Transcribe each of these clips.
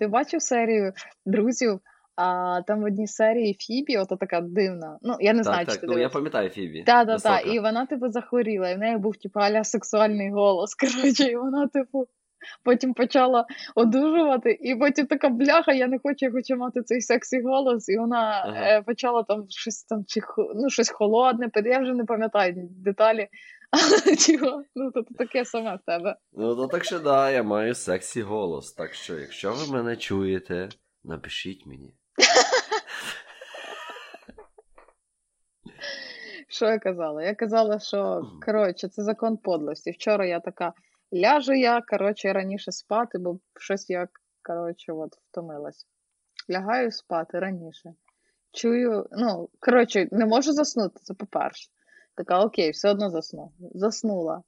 Ти бачив серію друзів? А там в одній серії Фібі, ото така дивна. Ну, я не знаю, так, чи ти ну, Ну, я пам'ятаю Фібі. Так, так, так. І вона, типу, захворіла, і в неї був, типу, аля сексуальний голос. Коротше, і вона, типу, потім почала одужувати, і потім така бляха, я не хочу, я хочу мати цей сексі голос. І вона Ага. е, почала там щось там, чи ну, щось холодне, я вже не пам'ятаю деталі. Типу, ну, то таке саме в тебе. Ну, то так що да, я маю сексі голос. Так що, якщо ви мене чуєте, напишіть мені. Що я казала? Я казала, що коротше, це закон подлості. Вчора я така ляжу я, коротше, раніше спати, бо щось я, коротше, от втомилась. Лягаю спати раніше. Чую, ну, коротше, не можу заснути, це по-перше. Така, окей, все одно засну. Заснула.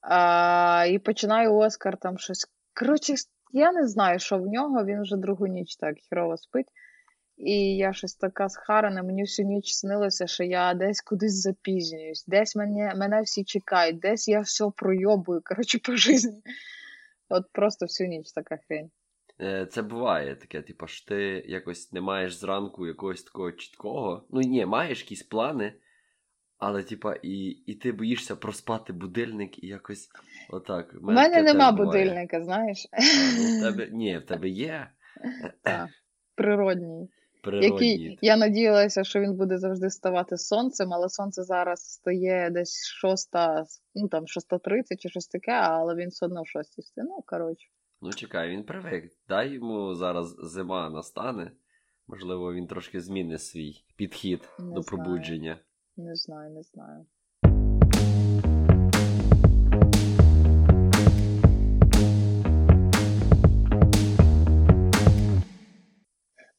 А, і починаю Оскар там щось. Коротше, я не знаю, що в нього, він вже другу ніч так хірово спить. І я щось така схарана, мені всю ніч снилося, що я десь кудись запізнююсь, десь мене, мене всі чекають, десь я все пройобую, коротше, по житті. От просто всю ніч така хрень. Е, Це буває таке, типу, що ти якось не маєш зранку якогось такого чіткого. Ну ні, маєш якісь плани, але типа, і, і ти боїшся проспати будильник і якось отак. У мене таке нема будильника, знаєш, А, ну, в тебе, ні, в тебе є Так, природній. Природні. Який я надіялася, що він буде завжди ставати сонцем, але сонце зараз стає десь шоста, ну там 6.30 чи щось таке, але він все одно в шостій стає. Ну, коротше. Ну чекай, він привик. Дай йому зараз зима настане. Можливо, він трошки змінить свій підхід Не до знаю. пробудження. Не знаю, не знаю.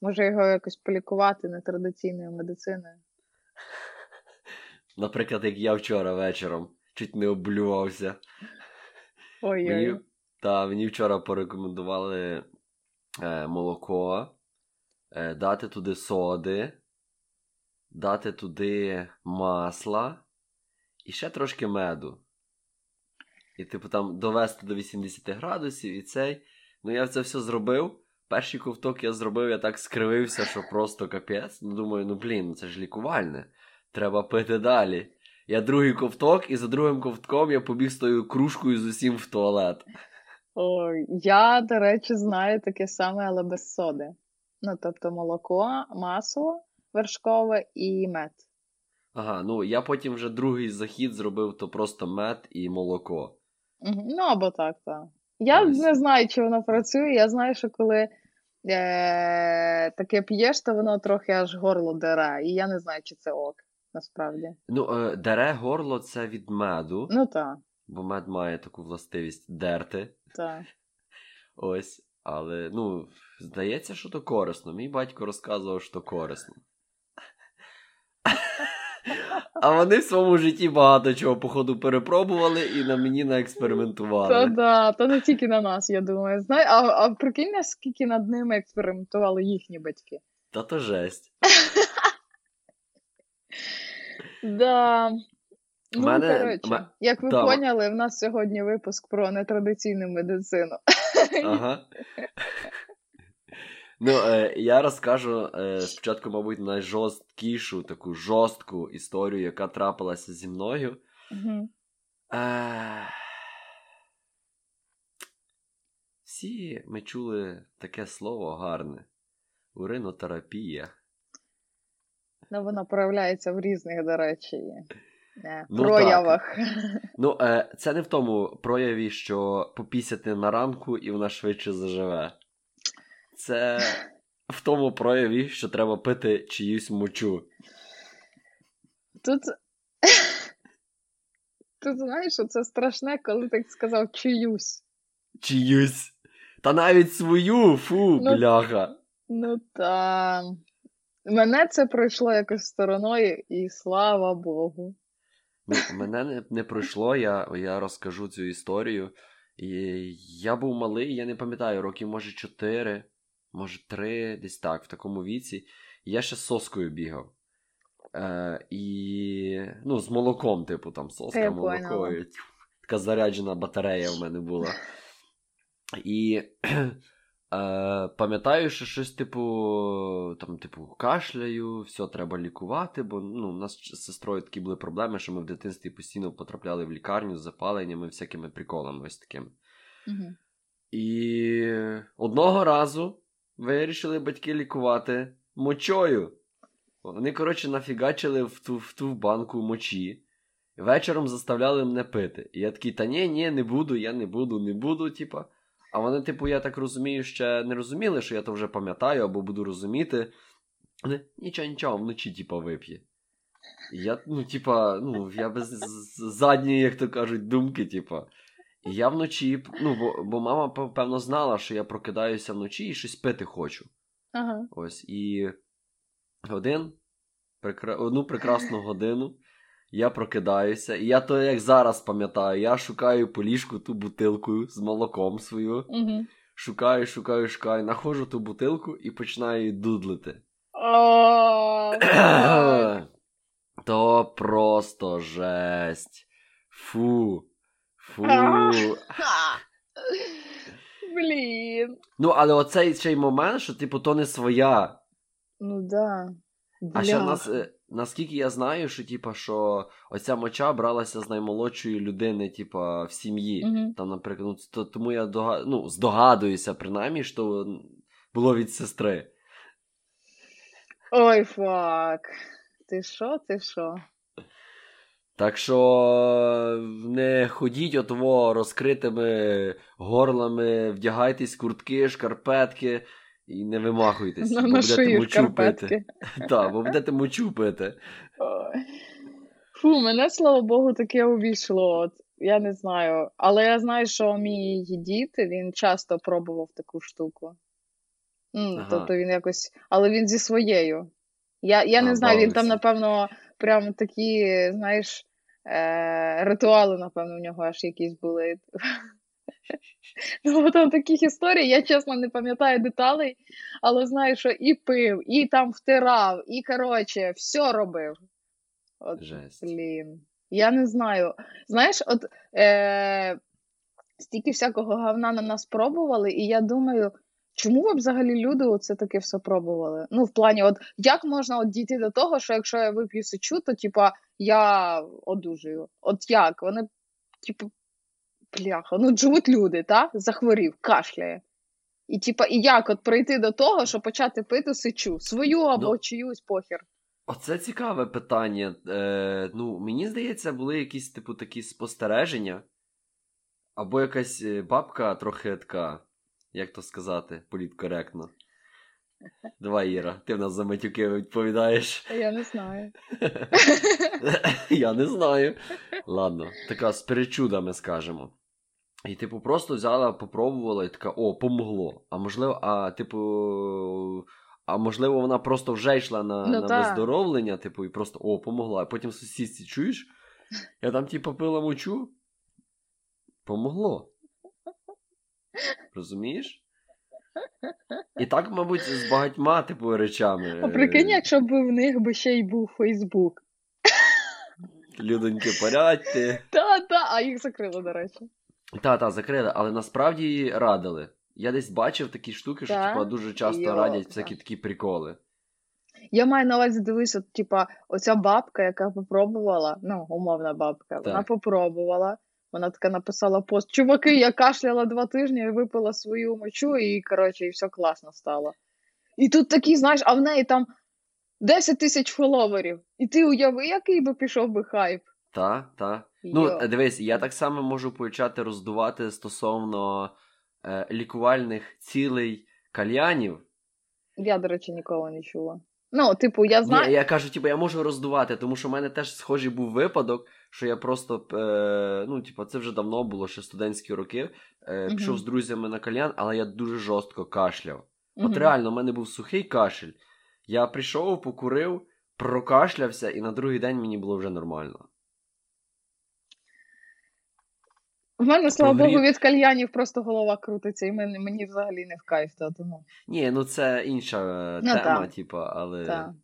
Може його якось полікувати нетрадиційною медициною. Наприклад, як я вчора вечором чуть не облювався. Ой-ой. Мені, та, мені вчора порекомендували е, молоко, е, дати туди соди, дати туди масла і ще трошки меду. І, типу, там довести до 80 градусів і цей. Ну, я це все зробив. Перший ковток я зробив, я так скривився, що просто капець. Ну, думаю, ну блін, ну це ж лікувальне. Треба пити далі. Я другий ковток, і за другим ковтком я побіг з тою кружкою з усім в туалет. Ой, я, до речі, знаю таке саме, але без соди. Ну, тобто молоко, масло вершкове і мед. Ага, ну я потім вже другий захід зробив то просто мед і молоко. Ну, або так, так. Я не знаю, чи воно працює. Я знаю, що коли е- таке п'єш, то воно трохи аж горло дере. І я не знаю, чи це ок, насправді. Ну, е, дере горло це від меду, Ну так, бо мед має таку властивість дерти. так. Ось. Але, ну, здається, що то корисно. Мій батько розказував, що корисно. А вони в своєму житті багато чого, походу, перепробували і на мені Та да, то не тільки на нас, я думаю. Знай, а, а прикинь, наскільки над ними експериментували їхні батьки. Та то жесть. Да. Ну, Мене- коротше, ме- як ви да, поняли, в нас сьогодні випуск про нетрадиційну медицину. Ага. Ну, е, я розкажу е, спочатку, мабуть, найжорсткішу таку жорстку історію, яка трапилася зі мною. Е, Всі ми чули таке слово гарне. Уринотерапія. Ну, воно проявляється в різних, до речі, е, Ну, проявах. Ну, е, це не в тому прояві, що попісяти на ранку і вона швидше заживе. Це в тому прояві, що треба пити чиюсь мочу. Тут, тут знаєш, що це страшне, коли ти сказав чиюсь. Чиюсь. Та навіть свою, фу, Ну, бляха. Ну та мене це пройшло якось стороною, і слава Богу. Мене не, не пройшло, я, я розкажу цю історію. І я був малий, я не пам'ятаю, років, може, 4, може 3, десь так, в такому віці. Я ще з соскою бігав. Е, і, ну, з молоком, типу, там соска, молоко. така заряджена батарея в мене була. І Е, Пам'ятаю, що щось, типу, там, типу, кашляю, все треба лікувати, бо ну, у нас з сестрою такі були проблеми, що ми в дитинстві постійно потрапляли в лікарню з запаленнями, всякими приколами ось такими. Угу. І одного разу вирішили батьки лікувати мочою. Вони, коротше, нафігачили в ту в ту банку мочі. Вечором заставляли мене пити. І я такий, та ні, ні, не буду, я не буду, не буду, типа. А вони, типу, я так розумію, ще не розуміли, що я то вже пам'ятаю або буду розуміти. Нічого, нічого, вночі, типа, вип'є. Я, ну, типа, ну, я без задньої, як то кажуть, думки, типа. І я вночі, ну, бо бо мама, певно, знала, що я прокидаюся вночі і щось пити хочу. Ага. Ось. І один, прекра... одну прекрасну годину я прокидаюся, і я то як зараз пам'ятаю, я шукаю по ліжку ту бутилку з молоком свою. Угу. Шукаю, шукаю, шукаю, находжу ту бутилку і починаю дудлити. То просто жесть. Фу. Фу. Блін. Ну, але оцей цей момент, що, типу, то не своя. Ну да. Бля. А ще нас, е, наскільки я знаю, що типу, що оця моча бралася з наймолодшої людини, типу, в сім'ї. Угу. Там, наприклад, ну, то, тому я дога... ну, здогадуюся, принаймні, що було від сестри. Ой, фак. Ти що, ти що? Так що не ходіть отво розкритими горлами, вдягайтесь куртки, шкарпетки і не вимахуйтесь. На, бо будете мочу пити. Так, бо будете мочу пити. Фу, мене, слава Богу, таке увійшло. От, я не знаю. Але я знаю, що мій дід, він часто пробував таку штуку. Ага. Тобто він якось. Але він зі своєю. Я, я не А, знаю, він там, напевно, прям такі, знаєш, е- ритуали, напевно, у нього аж якісь були. Ну, там таких історій, я чесно не пам'ятаю деталей, але знаю, що і пив, і там втирав, і коротше, все робив. От, Жесть. блін. Я не знаю. Знаєш, от е- стільки всякого говна на нас пробували, і я думаю, чому ви взагалі люди оце таке все пробували? Ну, в плані, от як можна от дійти до того, що якщо я вип'ю сечу, то типа я одужую. От як? Вони, типу, бляха, ну живуть люди, так? Захворів, кашляє. І типа, і як от прийти до того, щоб почати пити сечу? Свою або Ну, чиюсь похер. Оце цікаве питання. Е, ну, мені здається, були якісь, типу, такі спостереження. Або якась е, бабка трохи така, як то сказати, політкоректно. Давай, Іра, ти в нас за матюки відповідаєш. Я не знаю. Я не знаю. Ладно, така з перечудами скажемо. І, типу, просто взяла, попробувала і така, о, помогло. А можливо, а, типу, а можливо, вона просто вже йшла на, Ну, на виздоровлення, типу, і просто о, помогла. А потім сусідці чуєш? Я там, типу, пила мочу. Помогло. Розумієш? І так, мабуть, з багатьма, типу, речами. А прикинь, якщо б в них би ще й був Фейсбук. Людоньки порядьте. Та, та, а їх закрили, до речі. Та, та, закрили, але насправді радили. Я десь бачив такі штуки, що Та? типа, дуже часто Йо, радять та. всякі такі приколи. Я маю на увазі дивись, от, типа, оця бабка, яка попробувала, ну, умовна бабка, вона Так. попробувала. Вона така написала пост: Чуваки, я кашляла два тижні і випила свою мочу, і коротше, і все класно стало. І тут такі, знаєш, а в неї там 10 тисяч фоловерів. І ти уяви, який би пішов би хайп. Та, та. Ну, Йо. е, дивись, я так само можу почати роздувати стосовно е, лікувальних цілей кальянів. Я, до речі, ніколи не чула. Ну, типу, я знаю. Ні, я кажу, типу, я можу роздувати, тому що в мене теж схожий був випадок, що я просто, е, ну, типу, це вже давно було, ще студентські роки. Е. Пішов з друзями на кальян, але я дуже жорстко кашляв. От реально, в мене був сухий кашель. Я прийшов, покурив, прокашлявся, і на другий день мені було вже нормально. В мене, слава Прогрів. Богу, від кальянів просто голова крутиться, і мені, мені взагалі не в кайф, та тому. Ні, ну це інша Ну, тема, та. типу, але Та.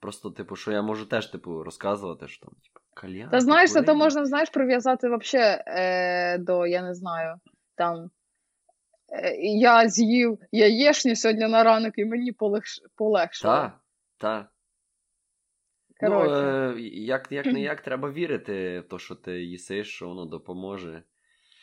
просто, типу, що я можу теж, типу, розказувати, що там, кальян. Та знаєш, це то можна, знаєш, прив'язати вообще е, до, я не знаю, там е, я з'їв яєшню сьогодні на ранок, і мені полегш... полегшило. Так, так. Ну, е, як, як не як, треба вірити в те, що ти їсиш, що воно допоможе.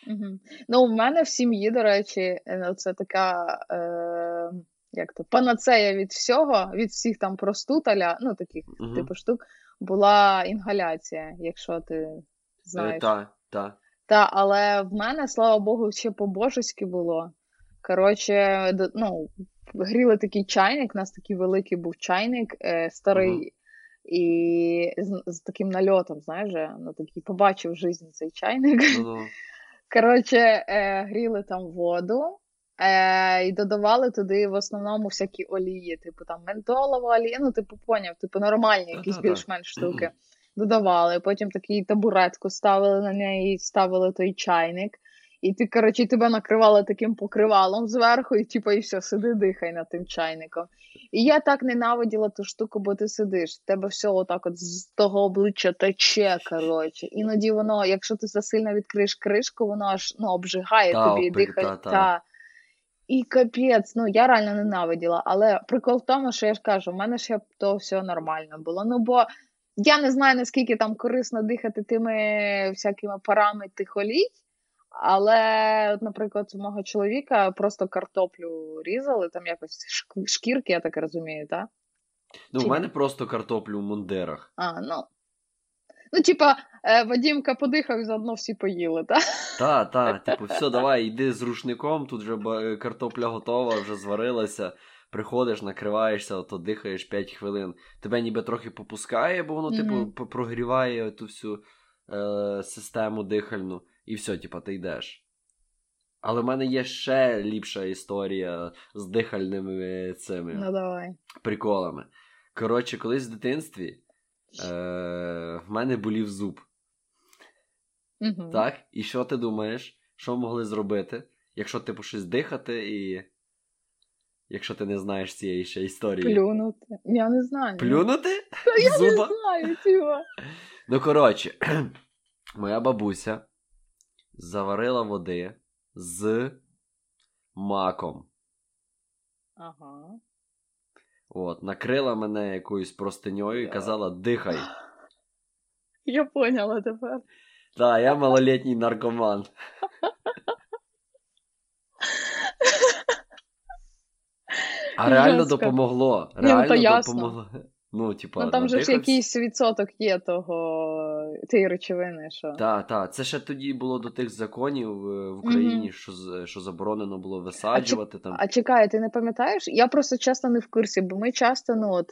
Мгм. Ну, в мене в сім'ї, до речі, е, це така е, як то, панацея від всього, від всіх там простуд, аля, ну таких Мгм. типу штук, була інгаляція, якщо ти Е, знаєш. та, та. Та, але в мене, слава Богу, ще по-божеськи було. Коротше, ну, гріли такий чайник, у нас такий великий був чайник, е, старий, Мгм. і з, з таким нальотом, знаєш, ну такий побачив в житті цей чайник. Ну. Коротше, е, гріли там воду е, і додавали туди в основному всякі олії, типу там ментолова олія, ну, типу, поняв, типу нормальні якісь більш-менш штуки. Додавали, потім такий табуретку ставили на неї, ставили той чайник. І ти, коротше, тебе накривали таким покривалом зверху, і типу, і все, сиди, дихай над тим чайником. І я так ненавиділа ту штуку, бо ти сидиш, тебе все отак от з того обличчя тече, коротше. Іноді воно, якщо ти засильно відкриєш кришку, воно аж ну, обжигає Та, тобі і дихає. та, та. І капець, ну я реально ненавиділа. Але прикол в тому, що я ж кажу, в мене ще то все нормально було. Ну бо я не знаю, наскільки там корисно дихати тими всякими парами тих олій. Але, от, наприклад, у мого чоловіка просто картоплю різали, там якось шкірки, я так розумію, так? ну, Чи в мене просто картоплю в мундирах. А, ну. Ну, типа, е, Вадімка подихав заодно всі поїли, так? Та, та, типу, все, давай, йди з рушником, тут вже картопля готова, вже зварилася. Приходиш, накриваєшся, ото дихаєш 5 хвилин. Тебе ніби трохи попускає, бо воно, типу, п- прогріває ту всю е, систему дихальну, і все, типу, ти йдеш. Але в мене є ще ліпша історія з дихальними цими Ну давай. приколами. Коротше, колись в дитинстві е, в мене болів зуб. Угу. Так? І що ти думаєш, що могли зробити, якщо типу щось дихати, і якщо ти не знаєш цієї ще історії? Плюнути. Я не знаю. Плюнути? Та я не знаю цього. Ну, коротше, моя бабуся заварила води з маком. Ага. От, накрила мене якоюсь простиньою і казала: дихай. Я поняла тепер. Так, я малолітній наркоман. А реально допомогло. ну, то Реально допомогло. Ну, типа, Ну там же ж якийсь відсоток є того тієї речовини, що. Так, так. Це ще тоді було до тих законів е, в Україні, Мгм. що, що заборонено було висаджувати там. А чекай, ти не пам'ятаєш? Я просто часто не в курсі, бо ми часто, ну от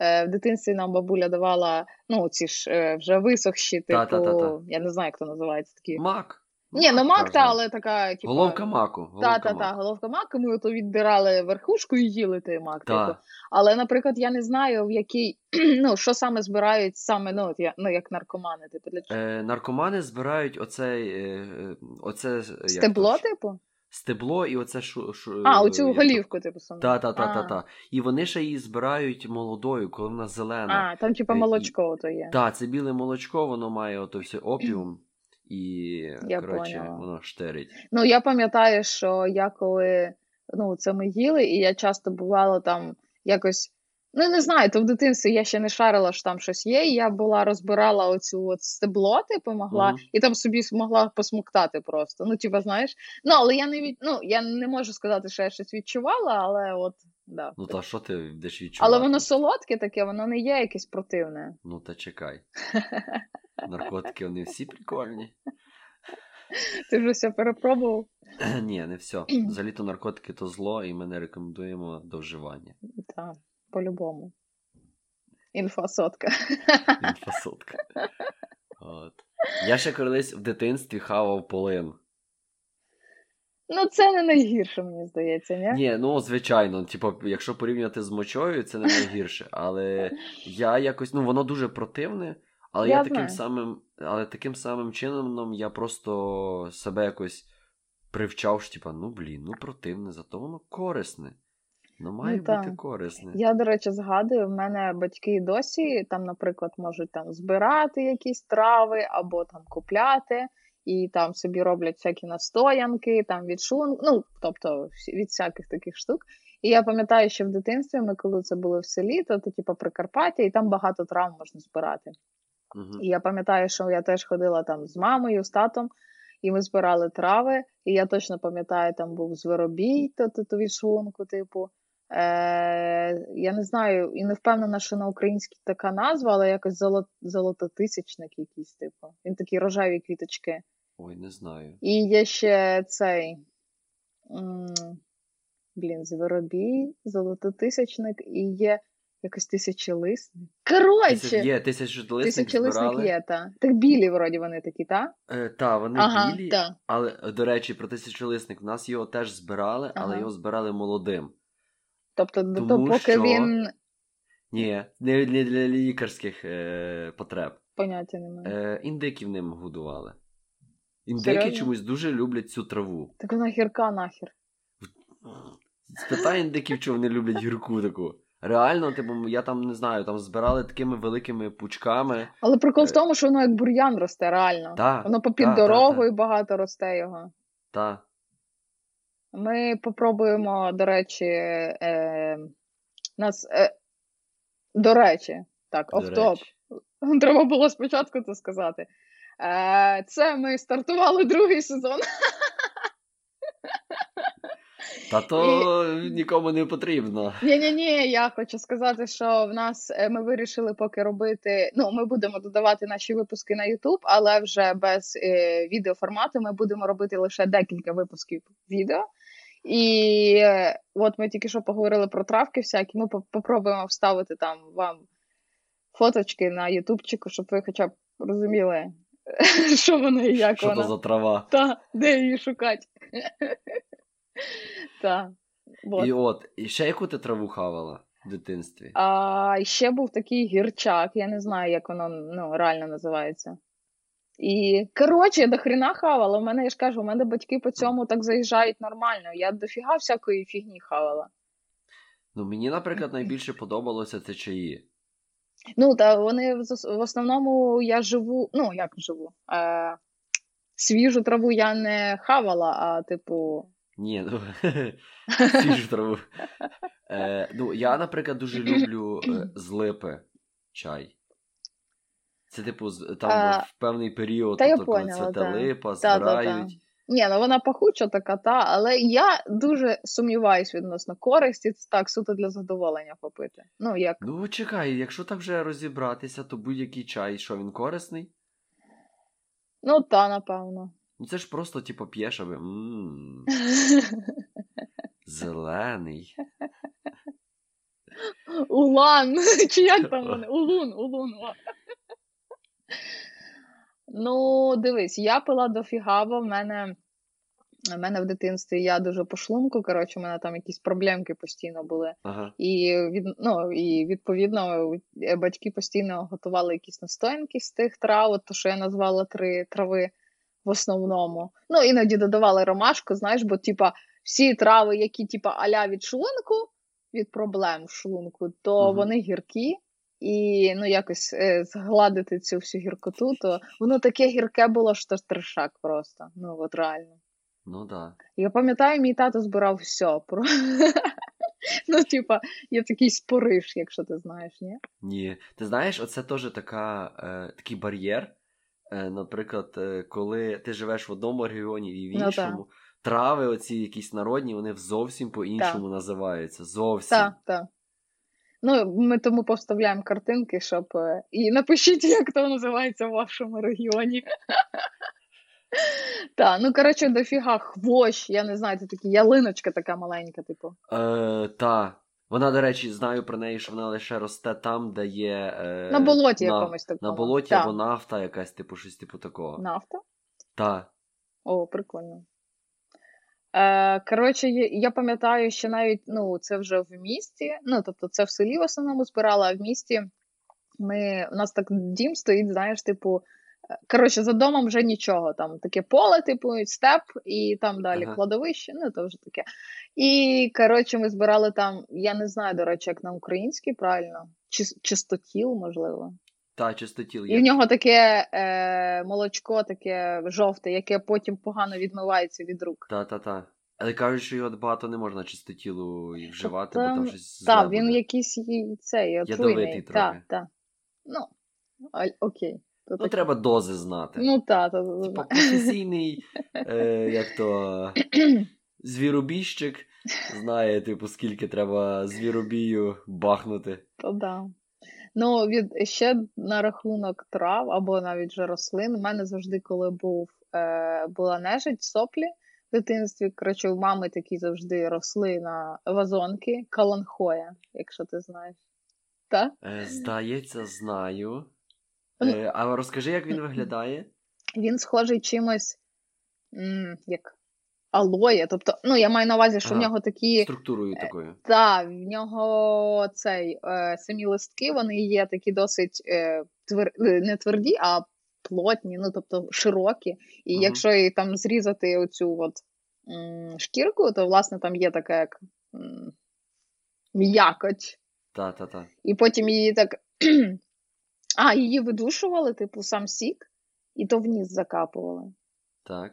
е, в дитинстві нам бабуля давала, ну, ці ж е, вже висохші, типу, Та-та-та-та. я не знаю, як то називається такі. Мак. Ні, ну мак, та, але така, типу. Головка маку. Головка та, та, головка маку, ми ото відбирали верхушку і їли той мак. Та. Типу. Але, наприклад, я не знаю, в якій, ну, що саме збирають саме, ну, от я, ну, як наркомани, типу, для чого? Е, наркомани збирають оцей, е, е, оце Стебло, ж? типу? Стебло і оце шу, шу, А, оцю як голівку, типу, саме. Та, та, та, та, та. І вони ще її збирають молодою, коли вона зелена. А, там, типу, Е, молочко ото є. Так, це біле молочко, воно має ото все опіум, і Я коротше, поняла. воно штирить. Ну, я пам'ятаю, що я коли ну, це ми їли, і я часто бувала там якось. Ну, не знаю, то в дитинстві я ще не шарила, що там щось є. І я була розбирала оцю от стебло, типу, могла, Мгм. і там собі могла посмоктати просто. Ну, типу, знаєш. Ну, але я не від... ну, я не можу сказати, що я щось відчувала, але от, да. Ну та що ти будеш відчувати? Але воно солодке таке, воно не є якесь противне. Ну та чекай. Наркотики вони всі прикольні. Ти вже все перепробував? Ні, не все. Взагалі-то наркотики то зло, і ми не рекомендуємо до вживання. Так, по-любому. Інфа сотка. Інфасотка. От. Я ще колись в дитинстві хавав полин. Ну, це не найгірше, мені здається, ні? Ні, ну звичайно, типу, якщо порівняти з мочою, це не найгірше. Але я якось, ну воно дуже противне, але я, Я таким самим, але таким самим чином я просто себе якось привчав, що типа, ну блін, ну противне, зато воно корисне. Ну має Ну, бути корисне. Я, до речі, згадую, в мене батьки досі там, наприклад, можуть там збирати якісь трави або там купляти. І там собі роблять всякі настоянки, там від шлунку, ну, тобто від всяких таких штук. І я пам'ятаю, що в дитинстві ми, коли це було в селі, то, то типу, Прикарпаття, і там багато трав можна збирати. Угу. І я пам'ятаю, що я теж ходила там з мамою, з татом, і ми збирали трави. І я точно пам'ятаю, там був зверобій, то, то, то від шлунку, типу. Е, Я не знаю і не впевнена, що на українській така назва, але якось золот, золототисячник якийсь, типу. Він такі рожеві квіточки. Ой, не знаю. І є ще цей. М- Блін, зверобій, золототисячник і є якось тисячолисник. Коротше, Є тисячолисник тисячолисник збирали. є, та. Так білі, вроді, вони такі, та? Е, та, вони Ага, білі, та. але, до речі, про тисячолисник, в нас його теж збирали, але Ага. його збирали молодим. Тобто, Тому того, поки що- він Ні, не для, для лікарських е, потреб. поняття немає. Е, індиків ним годували. Індики Серйозно? чомусь дуже люблять цю траву. Так вона гірка нахер. Спитай індиків, чого вони люблять гірку таку. Реально, типу, я там не знаю, там збирали такими великими пучками. Але прикол в Е. тому, що воно як бур'ян росте, реально. Та, Воно попід та, та, дорогою багато росте його. Та. Ми попробуємо, до речі, е, нас. Е, до речі, так, офтоп. Треба було спочатку це сказати. Е, це ми стартували другий сезон. Та то нікому не потрібно. Ні, ні, ні, я хочу сказати, що в нас е, ми вирішили поки робити. Ну, ми будемо додавати наші випуски на YouTube, але вже без е, відеоформату ми будемо робити лише декілька випусків відео. І от ми тільки що поговорили про травки всякі. Ми по- попробуємо вставити там вам фоточки на ютубчику, щоб ви хоча б розуміли, що воно і як Що воно. то за трава? Та, де її шукати. Так. Вот. І от, і ще яку ти траву хавала в дитинстві? А ще був такий гірчак, я не знаю, як воно ну, реально називається. І коротше, я до хрена хавала. У мене я ж кажу, у мене батьки по цьому так заїжджають нормально. Я дофіга всякої фігні хавала. Ну, мені, наприклад, найбільше подобалося це чаї. Ну, та вони в основному я живу, ну як живу. Е, свіжу траву я не хавала, а типу. Ні, ну свіжу траву. Е, ну, я, наприклад, дуже люблю е, з липи чай. Це, типу, там А, в певний період, та тобто, коли поняла, цвете та. липа, Та-та-та. збирають. Ні, ну вона пахуча така, та, але я дуже сумніваюсь відносно користі, це так суто для задоволення попити. Ну, як Ну, чекай, якщо так вже розібратися, то будь-який чай, що він корисний? Ну, та, напевно. Ну це ж просто, типу, п'єш, аби. Зелений. Улан. Чи як там вони? Улун, улун. о. Ну, дивись, я пила дофіга, бо в мене, в мене в дитинстві я дуже по шлунку, коротше, у мене там якісь проблемки постійно були. Ага. І, від, ну, і відповідно е, батьки постійно готували якісь настоянки з тих трав, от то, що я назвала три трави в основному. Ну, іноді додавали ромашку, знаєш, бо типа всі трави, які типа аля від шлунку, від проблем в шлунку, то Мгм. вони гіркі. І ну якось е, згладити цю всю гіркоту, то воно таке гірке було, що ж трешак просто. Ну от реально. Ну да. Я пам'ятаю, мій тато збирав все. Про... ну, типа, є такий спориш, якщо ти знаєш, ні? Ні. Ти знаєш, оце теж така, е, такий бар'єр. Е, наприклад, е, коли ти живеш в одному регіоні і в Ну, іншому, трави, оці якісь народні, вони зовсім по-іншому називаються. Зовсім. Так, так. Ну, ми тому поставляємо картинки, щоб. е, І напишіть, як то називається в вашому регіоні. Так, ну коротше, дофіга хвощ, я не знаю, це такі ялиночка така маленька, типу. Е, та. Вона, до речі, знаю про неї, що вона лише росте там, де є. Е, На болоті на, якомусь такому. На болоті Так. або нафта якась, типу, щось типу такого. Нафта? Та. О, прикольно. Е, коротше, я, пам'ятаю, що навіть ну, це вже в місті, ну, тобто це в селі в основному збирала, а в місті ми, у нас так дім стоїть, знаєш, типу, е, коротше, за домом вже нічого. Там таке поле, типу, степ, і там далі Ага. кладовище, ну, то вже таке. І, коротше, ми збирали там, я не знаю, до речі, як на українській, правильно, Чис- чистотіл, можливо. Та, чистотіл І в нього таке е, молочко, таке жовте, яке потім погано відмивається від рук. Та, та, та. Але кажуть, що його багато не можна чистотілу і вживати, бо там- щось Так, він буде. якийсь цей отруйний. Так, так. Ну, окей. То Ну, таке. треба дози знати. Ну, так, то, Типа професійний, е, як то, звіробійщик знає, типу, скільки треба звіробію бахнути. то да. Ну, від, ще на рахунок трав або навіть же рослин, у мене завжди, коли був, е, була нежить, соплі в дитинстві, коротше, у мами такі завжди росли на вазонки, каланхоя, якщо ти знаєш. Так? Е, здається, знаю. Ну. Е, а розкажи, як він виглядає? Він схожий чимось м, як алоє. Тобто, ну, я маю на увазі, що в нього такі. Структурою такою. Так, в нього цей е, самі листки, вони є такі досить е, твер, е, не тверді, а плотні, ну тобто широкі. І Мгм. якщо і там зрізати оцю от м, шкірку, то власне там є така як м, м'якоть. Та, та, та. І потім її так. А, її видушували, типу, сам сік, і то вниз закапували. Так.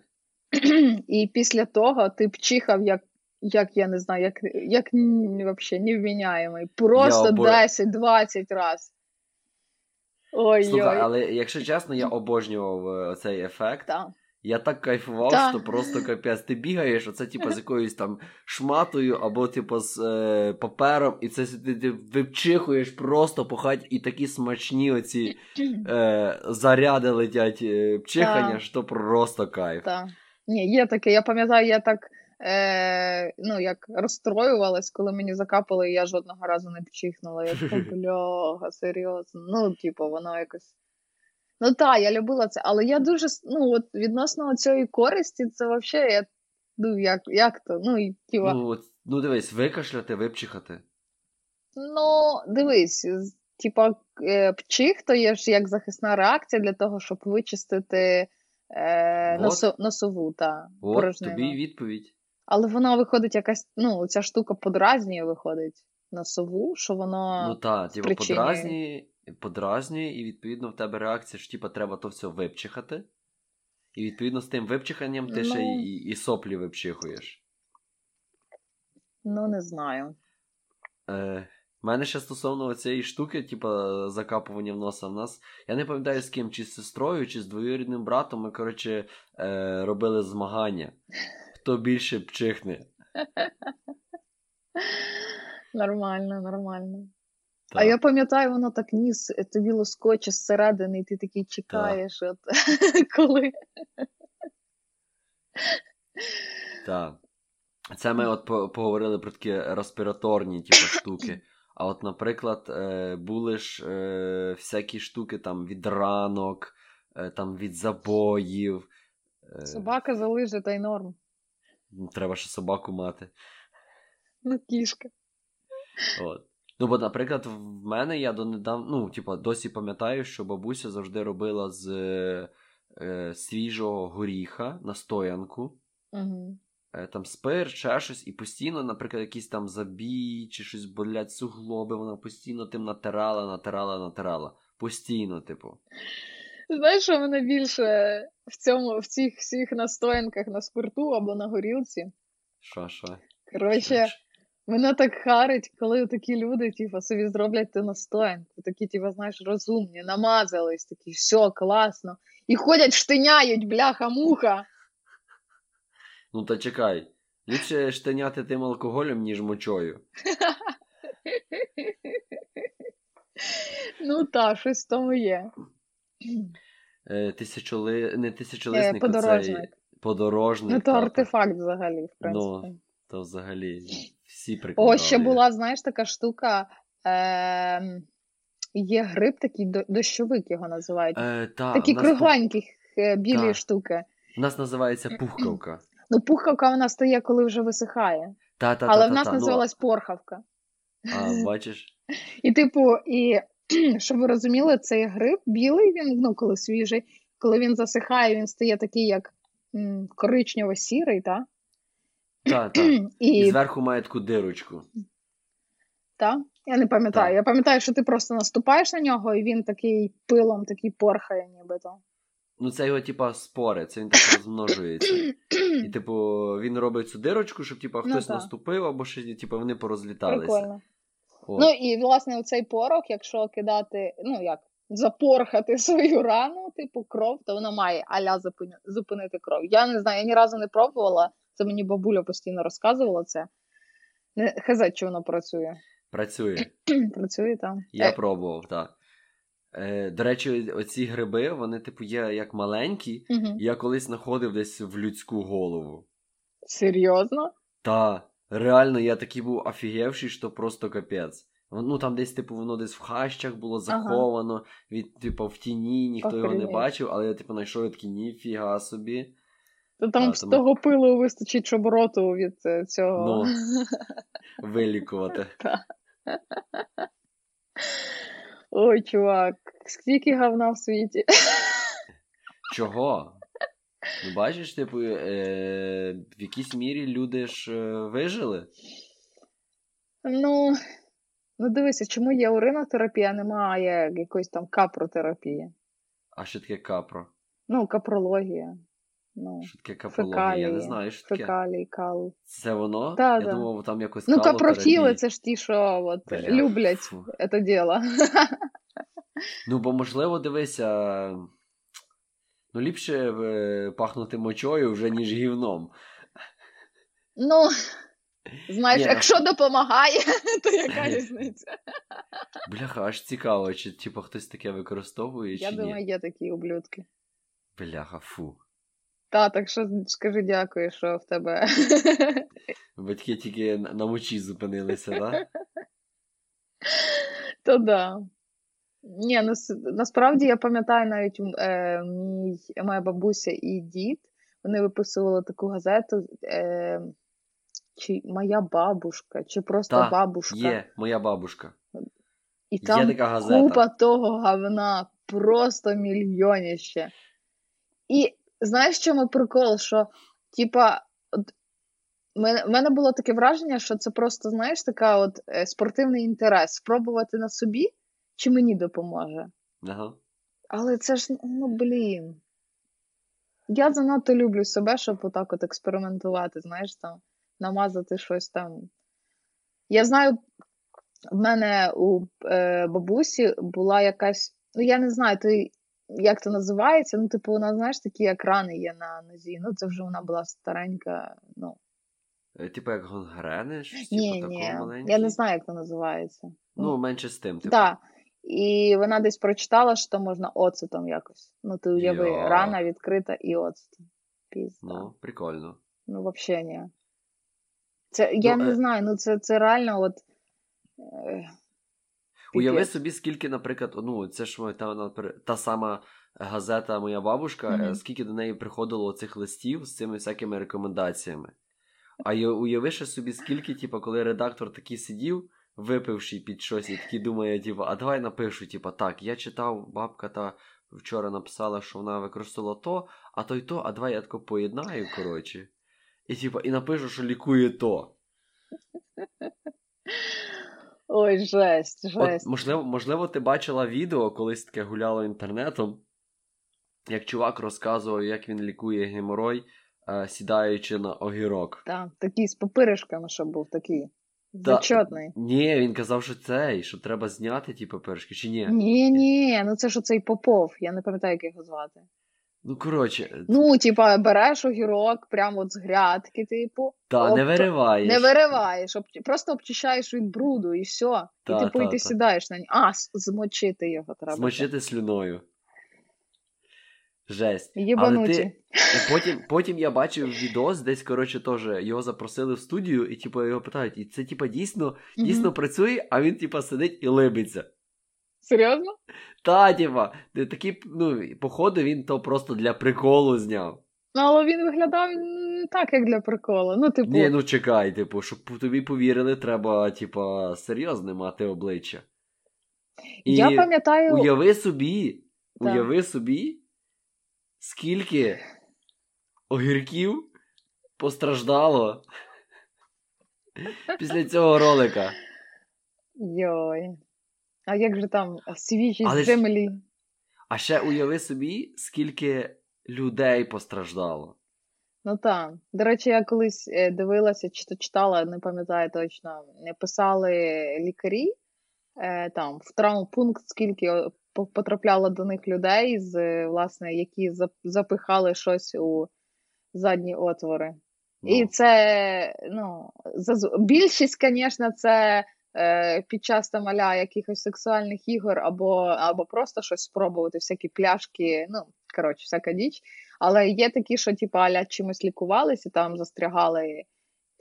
І після того ти б чихав, як, як я не знаю, як, як взагалі невміняємий. Просто обо- 10-20 раз. Ой-ой. Слухай, але якщо чесно, я обожнював е, цей ефект. Так. Я так кайфував, Та. що просто капець. Ти бігаєш, оце типу з якоюсь там шматою або типу з е, папером, і це ти, ти випчихуєш просто по хаті, і такі смачні оці е, заряди летять е, пчихання, Та. що просто кайф. Так. Ні, є таке. Я пам'ятаю, я так е, ну, як розстроювалась, коли мені закапали, і я жодного разу не пчихнула. Я така, бляга, серйозно. Ну, типу, воно якось. Ну так, я любила це, але я дуже ну, от відносно цієї користі, це взагалі, я, ну, як, як то? Ну, і, Ну, от, ну дивись, викашляти, випчихати. Ну, дивись, типа е, пчих то є ж як захисна реакція для того, щоб вичистити е, носо, носову та От порожнину. тобі відповідь. Але воно виходить якась, ну, ця штука подразнює, виходить носову, що воно. Ну так, типу, подразнює, подразнює, і відповідно в тебе реакція, що типу, треба то все випчихати. І відповідно з тим випчиханням ти ще Ну. і, і соплі випчихуєш. Ну, не знаю. Е, в мене ще стосовно цієї штуки, типу, закапування в носа в нас. Я не пам'ятаю з ким, чи з сестрою, чи з двоюрідним братом. Ми, коротше, е, робили змагання. Хто більше пчихне. Нормально, нормально. Так. А я пам'ятаю, воно так ніс е, тобі лоскоче зсередини, і ти такий чекаєш, от коли. Так. Це ми от поговорили про такі респіраторні типу, штуки. А от, наприклад, е, були ж е, всякі штуки там від ранок, е, там від забоїв. Собака залиже та й норм. Треба ще собаку мати. Ну, кішка. От. Ну, бо, наприклад, в мене я донедавна, ну, типа, досі пам'ятаю, що бабуся завжди робила з е, свіжого горіха настоянку. Угу. Е, там спирт, ще щось, і постійно, наприклад, якісь там забій чи щось болять суглоби, вона постійно тим натирала, натирала, натирала. Постійно, типу. Знаєш, що мене більше в цьому, в цих всіх настоянках на спирту або на горілці? Що, що? Коротше, мене так харить, коли такі люди, типу, собі зроблять ту настоянку, такі, типу, знаєш, розумні, намазались, такі, все, класно. І ходять, штиняють, бляха-муха. Ну та чекай. Ліпше штаняти тим алкоголем, ніж мочою. Ну так, щось в тому є. Е, тисячоли... Не тисячолисник, подорожник. цей подорожник. Ну, то та, та. артефакт взагалі, в принципі. Ну, То взагалі всі О, ще була, знаєш, така штука. Е- є гриб такий дощовик його називають. Е, та, Такі кругленькі е, білі Так. штуки. в нас називається пухкавка. Ну, пухавка вона стає, коли вже висихає. Та, та, Але та, в нас та. називалась порхавка. Ну, а, бачиш? І, типу, і щоб ви розуміли, цей гриб білий, він, ну, коли свіжий, коли він засихає, він стає такий, як коричнево-сірий, та? Та, та. І І, зверху має таку дирочку. та? Я не пам'ятаю. Так. Я пам'ятаю, що ти просто наступаєш на нього, і він такий пилом такий порхає, нібито. Ну, це його, типа, спори, це він так розмножується. І, типу, він робить цю дирочку, щоб типа, Ну, хтось так. наступив, або ще, типу, вони порозліталися. Прикольно. О. Ну і власне цей порох, якщо кидати, ну як запорхати свою рану, типу кров, то вона має аля зупинити кров. Я не знаю, я ні разу не пробувала. Це мені бабуля постійно розказувала це. Хз, чи воно працює. Працює. Працює там. Я Е, пробував, так. Е, до речі, оці гриби, вони, типу, є як маленькі. мгм. Я колись знаходив десь в людську голову. Серйозно? Та, реально, я такий був офігевший, що просто капець. Ну там десь, типу, воно десь в хащах було заховано, від, типу, в тіні, ніхто його не бачив, але я, типу, знайшов і такий ніфіга собі. То там А, з тому- того пилу вистачить, щоб роту від е, цього. Ну. Вилікувати. Ой, чувак, скільки говна в світі. Чого? Ну, бачиш, типу, е, в якійсь мірі люди ж е, вижили. Ну, ну дивися, чому є уринотерапія, а немає якоїсь там капротерапії. А що таке капро? Ну, капрологія. Ну, Що таке капрологія? Я не знаю, що таке. фекалій, кал. Це воно? Да, Я да. думав, там якось Ну, калотерапія. капрофіли це ж ті, що от, Бля, люблять фу. це діло. Ну, бо можливо, дивися. Ну, ліпше е, пахнути мочою вже, ніж гівном. Ну, знаєш, Ні. якщо допомагає, то яка різниця? Бляха, аж цікаво, чи типу, хтось таке використовує, Я чи думаю, ні. є такі ублюдки. Бляха, фу. Та, так що скажи дякую, що в тебе. Батьки тільки на мочі зупинилися, так? То да. Ні, ну насправді я пам'ятаю навіть е, мій, моя бабуся і дід, вони виписували таку газету, е, чи моя бабушка, чи просто Та, бабушка. Є, моя бабушка. І Є там така газета. купа того говна, просто мільйоніще. І знаєш, в чому прикол? Що, типа, в мене, було таке враження, що це просто, знаєш, така от е, спортивний інтерес спробувати на собі, чи мені допоможе. Ага. Але це ж, ну блін. Я занадто люблю себе, щоб отак от експериментувати, знаєш, там, намазати щось там. Я знаю, в мене у е, бабусі була якась, ну я не знаю, то, як це називається, ну, типу, вона, знаєш, такі як рани є на нозі. Ну, це вже вона була старенька. Ну, Е, Типу як гонгрени, ні, типу ні, я не знаю, як це називається. Ну, менше з тим, типу. Так. І вона десь прочитала, що там можна оцетом якось. Ну, ти уяви, Йо. рана відкрита і оцетом. Пізда. Ну, прикольно. Ну, взагалі ні. Це, я Ну, не е, знаю, ну це, це реально от. Уяви собі, скільки, наприклад, ну, це ж та, та сама газета Моя бабушка, е, скільки до неї приходило цих листів з цими всякими рекомендаціями. А уяви ще собі, скільки, типу, коли редактор такий сидів, випивши під щось, і такий думає, типу, а давай напишу, типу, так, я читав, бабка та вчора написала, що вона використовувала то, а то й то, а давай я тако поєднаю, коротше. І, типу, і напишу, що лікує то. Ой, жесть, От, жесть. можливо, можливо, ти бачила відео, колись таке гуляло інтернетом, як чувак розказував, як він лікує геморой, е, сідаючи на огірок. Так, такий з папиришками, щоб був такий. Та- Ні, він казав, що цей, що треба зняти ті папіришки, чи ні? Ні, ні, ну це ж оцей Попов, я не пам'ятаю, як його звати. Ну, коротше, Ну, типа, береш огірок прямо от з грядки, типу, та не вириваєш. не вириваєш, об- просто обчищаєш від бруду і все. Та, і типу, та, і ти та. сідаєш на нього. А, змочити його треба. Змочити слюною. Жесть. Але ти, потім, потім я бачив відос, десь, коротше, теж його запросили в студію, і типу, його питають, і це типу, дійсно, дійсно Мгм. працює, а він, типу, сидить і либиться. Серйозно? Та, ти такі, ну, походу, він то просто для приколу зняв. Ну, але він виглядав не так, як для приколу. Ну, типу, Ні, ну чекай, типу, щоб тобі повірили, треба, типа, серйозне мати обличчя. І я пам'ятаю. уяви собі, Так. уяви собі, скільки огірків постраждало після цього ролика. Йой. А як же там свіжість Але ж- землі? А ще уяви собі, скільки людей постраждало. Ну так. До речі, я колись е, дивилася чи то читала, не пам'ятаю точно, писали лікарі е, там в травмпункт, скільки потрапляло до них людей, з, е, власне, які запихали щось у задні отвори. І Ну, це, ну, більшість, звісно, це е, під час там аля якихось сексуальних ігор, або, або просто щось спробувати, всякі пляшки, ну, коротше, всяка діч. Але є такі, що типу, аля чимось лікувалися, там застрягали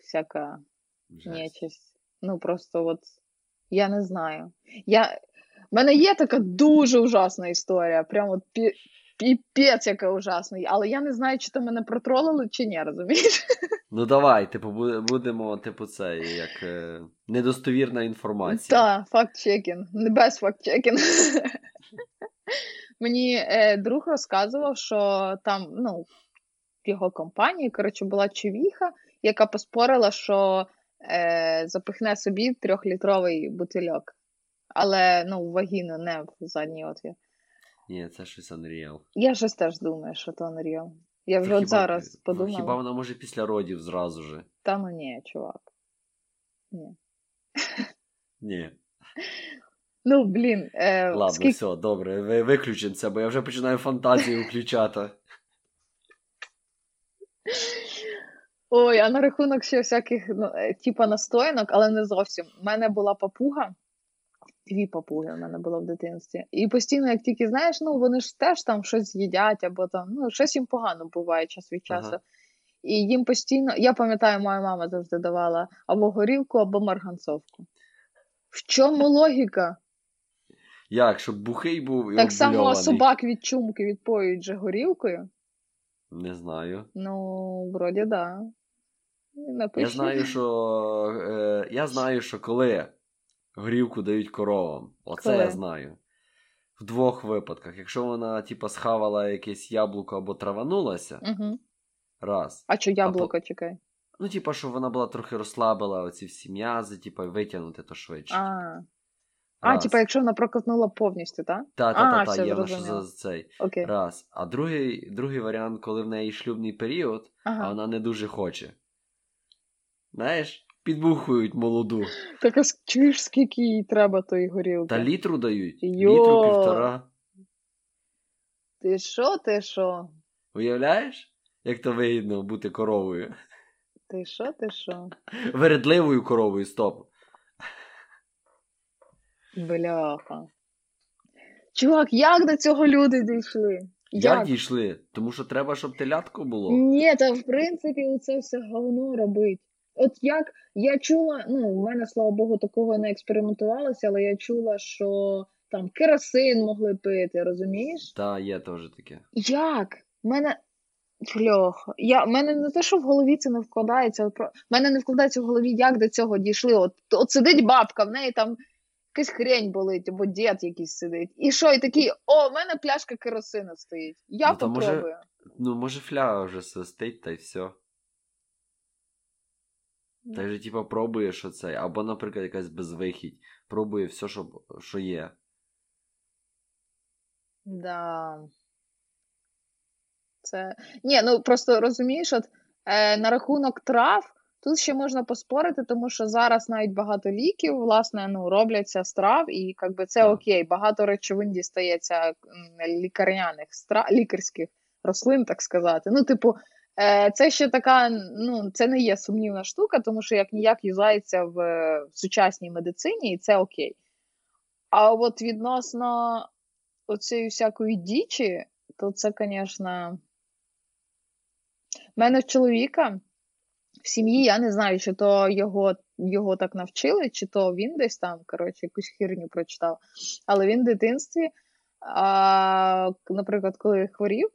всяка нечисть. Ну, просто от я не знаю. Я... В мене є така дуже ужасна історія. Прямо от. Піпець, яка ужасна. Але я не знаю, чи то мене протролили, чи ні, розумієш? Ну давай, типу, будемо, типу, це як е, недостовірна інформація. Так, факт-чекінг, не без факт-чекінг. Мені е, друг розказував, що там, ну, в його компанії, коротше, була човіха, яка поспорила, що е, запихне собі трьохлітровий бутильок. Але ну, в вагіну, не в задній отвір. Ні, це щось Unreal. Я щось теж думаю, що то Unreal. Я вже Ну, от хіба- зараз ну. Хіба вона може після родів зразу же? Та ну ні, чувак. Ні. Ні. Ну, блін, е, Ладно, скільки... все, добре, ви, виключимо це, бо я вже починаю фантазію включати. Ой, а на рахунок ще всяких, ну, е, типа настоянок, але не зовсім. У мене була папуга, дві папуги в мене було в дитинстві. І постійно, як тільки знаєш, ну вони ж теж там щось їдять, або там, ну, щось їм погано буває час від часу. Ага. І їм постійно, я пам'ятаю, моя мама завжди давала або горілку, або марганцовку. В чому логіка? Як, щоб бухий був і Так само собак від чумки відпоюють же горілкою. Не знаю. Ну, вроді, да. Я знаю, що е, я знаю, що коли горівку дають коровам, оце Коли? я знаю. В двох випадках. Якщо вона, типа, схавала якесь яблуко або траванулася, Угу. раз. А що яблуко, чекай? Ну, типа, що вона була трохи розслабила оці всі м'язи, типа, витягнути то швидше. А, а типа, якщо вона проковтнула повністю, так? Та, та, А, та, та, все є що за цей. Окей. Раз. А другий, другий варіант, коли в неї шлюбний період, а вона не дуже хоче. Знаєш, підбухують молоду. Так а чуєш, скільки їй треба тої горілки? Та літру дають. Йо. Літру півтора. Ти що, ти що? Уявляєш? Як то вигідно бути коровою? Ти що, ти що? Вередливою коровою, стоп. Бляха. Чувак, як до цього люди дійшли? Як дійшли? Тому що треба, щоб телятко було. Ні, та в принципі це все говно робить. От як я чула, ну, в мене, слава Богу, такого не експериментувалося, але я чула, що там керосин могли пити, розумієш? Та, є теж таке. Як? Мене. Фльох. Я, в мене не те, що в голові це не вкладається. про- В мене не вкладається в голові, як до цього дійшли. От, от сидить бабка, в неї там якась хрень болить, або дід якийсь сидить. І що, і такий, о, в мене пляшка керосину стоїть. Я Ну, то може- Ну, може, фляга вже свистить, та й все. Та й же, типа, пробує, що це. Або, наприклад, якась безвихідь. Пробує все, що, що є. Да. Це. Ні, ну просто розумієш, от е, на рахунок трав тут ще можна поспорити, тому що зараз навіть багато ліків, власне, ну, робляться з трав, і якби це Так. окей, багато речовин дістається лікарняних стра... лікарських рослин, так сказати. Ну, типу, це ще така, ну, це не є сумнівна штука, тому що як ніяк юзається в, е, в сучасній медицині, і це окей. А от відносно оцієї всякої дічі, то це, звісно. У мене в чоловіка в сім'ї, я не знаю, чи то його, його так навчили, чи то він десь там, коротше, якусь хірню прочитав. Але він в дитинстві, а, наприклад, коли хворів,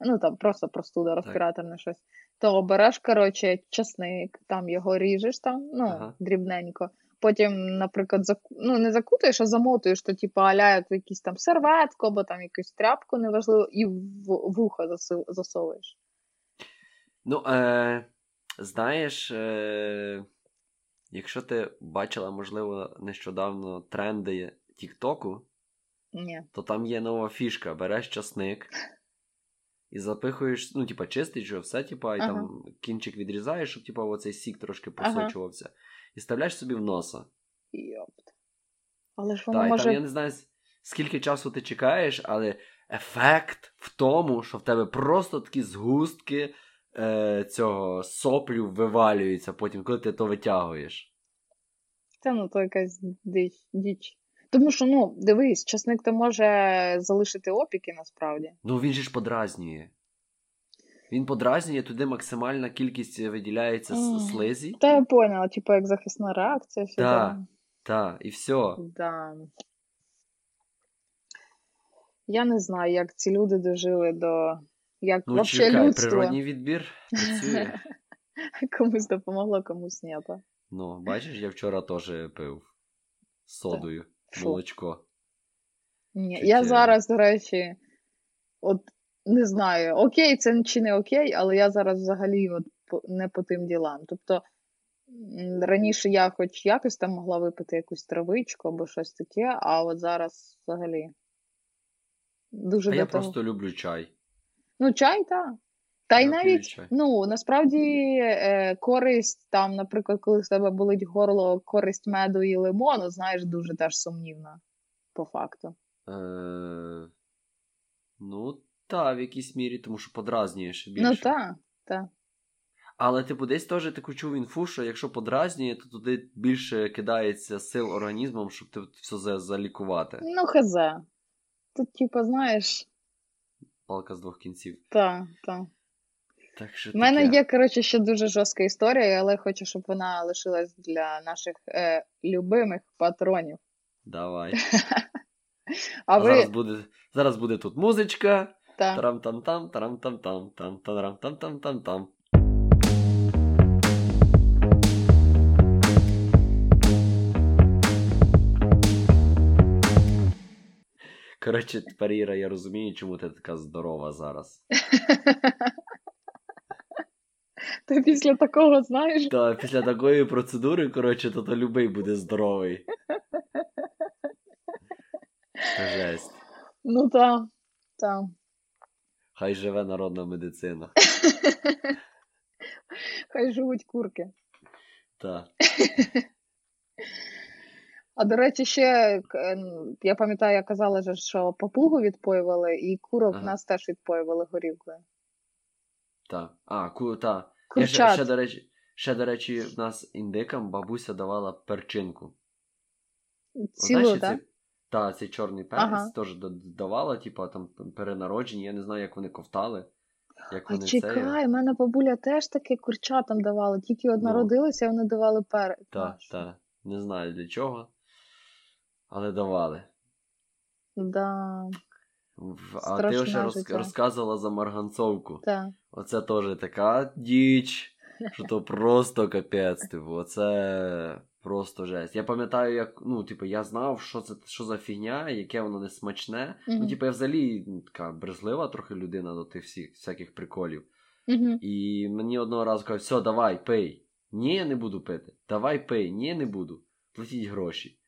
ну там просто простуда, респіраторне щось, то береш, коротше, часник, там його ріжеш там, ну, Ага. дрібненько. Потім, наприклад, заку... ну, не закутаєш, а замотуєш, то типу аля як в якийсь там серветку або там якусь тряпку, неважливо, і в вухо засу- засовуєш. Ну, е, знаєш, е, Якщо ти бачила, можливо, нещодавно тренди Тіктоку, то там є нова фішка: береш часник і запихуєш, ну, типа, чистиш його, все, типа, і Ага. там кінчик відрізаєш, щоб типа, оцей сік трошки Ага. І вставляєш собі в носа. Йопт. Але ж воно Та, може. там я не знаю, скільки часу ти чекаєш, але ефект в тому, що в тебе просто такі згустки е, цього соплю вивалюються потім, коли ти то витягуєш. Це ну то якась діч. діч. Тому що, ну, дивись, часник то може залишити опіки насправді. Ну він же ж подразнює. Він подразнює, туди максимальна кількість виділяється с- Мгм. слизі. Та я поняла, типу, як захисна реакція, Так. там. Та, і все. Да. Я не знаю, як ці люди дожили до. Як Ну, чекай, людство. природній відбір працює. Комусь допомогло, комусь ні. Ну, бачиш, я вчора теж пив з содою Фу. молочко. Ні, Чуть, я е, зараз, до речі, от не знаю, окей, це чи не окей, але я зараз взагалі от не по тим ділам. Тобто раніше я хоч якось там могла випити якусь травичку або щось таке, а от зараз взагалі дуже А я того. просто люблю чай. Ну, чай, так. Та й навіть, ну, насправді, е, користь там, наприклад, коли в тебе болить горло, користь меду і лимону, знаєш, дуже теж сумнівна, по факту. Е, ну, та, в якійсь мірі, тому що подразнює ще більше. Ну, так, так. Але типу десь теж таку чув інфу, що якщо подразнює, то туди більше кидається сил організмом, щоб ти все за- залікувати. Ну, хазе. Тут, типу, знаєш, Палка з двох кінців. так, так. Так що У мене таке. є, коротше, ще дуже жорстка історія, але хочу, щоб вона лишилась для наших е, любимих патронів. Давай. А, ви, зараз буде зараз буде тут музичка. та, Тарам-там-там, тарам-там-там, там тарам-там-там-там-там. Коротше, тепер Іра, я розумію, чому ти така здорова зараз. ти після такого, знаєш, Та після такої процедури, коротше, то, то любий буде здоровий. Жесть. ну так, так. Хай живе народна медицина. Хай живуть курки. Та. А до речі, ще е, н- я пам'ятаю, я казала, що папугу відпоювали, і курок Ага. нас теж відпоювали горілкою. Та. А, ку, та. Ще, ще, до речі, ще, до речі, в нас індикам бабуся давала перчинку. Цілу, так? Та, цей чорний перець Ага. теж давала, типа там перенароджені, я не знаю, як вони ковтали. Як А вони це. чекай, в мене бабуля теж таке курчатам давала. Тільки от Ну. народилися, вони давали перець. Та, та. Не знаю для чого. Але давали. Да, В- А ти ще роз... розказувала за марганцовку. так. Оце теж така діч, що то просто капець, типу, оце просто жесть. Я пам'ятаю, як, ну, типу, я знав, що це що за фігня, яке воно не смачне. Ну, типу, я взагалі ну, така брезлива трохи людина до тих всіх всяких приколів. Угу. І мені одного разу кажуть, все, давай, пий. Ні, я не буду пити. Давай пий, ні, не буду. Платіть гроші.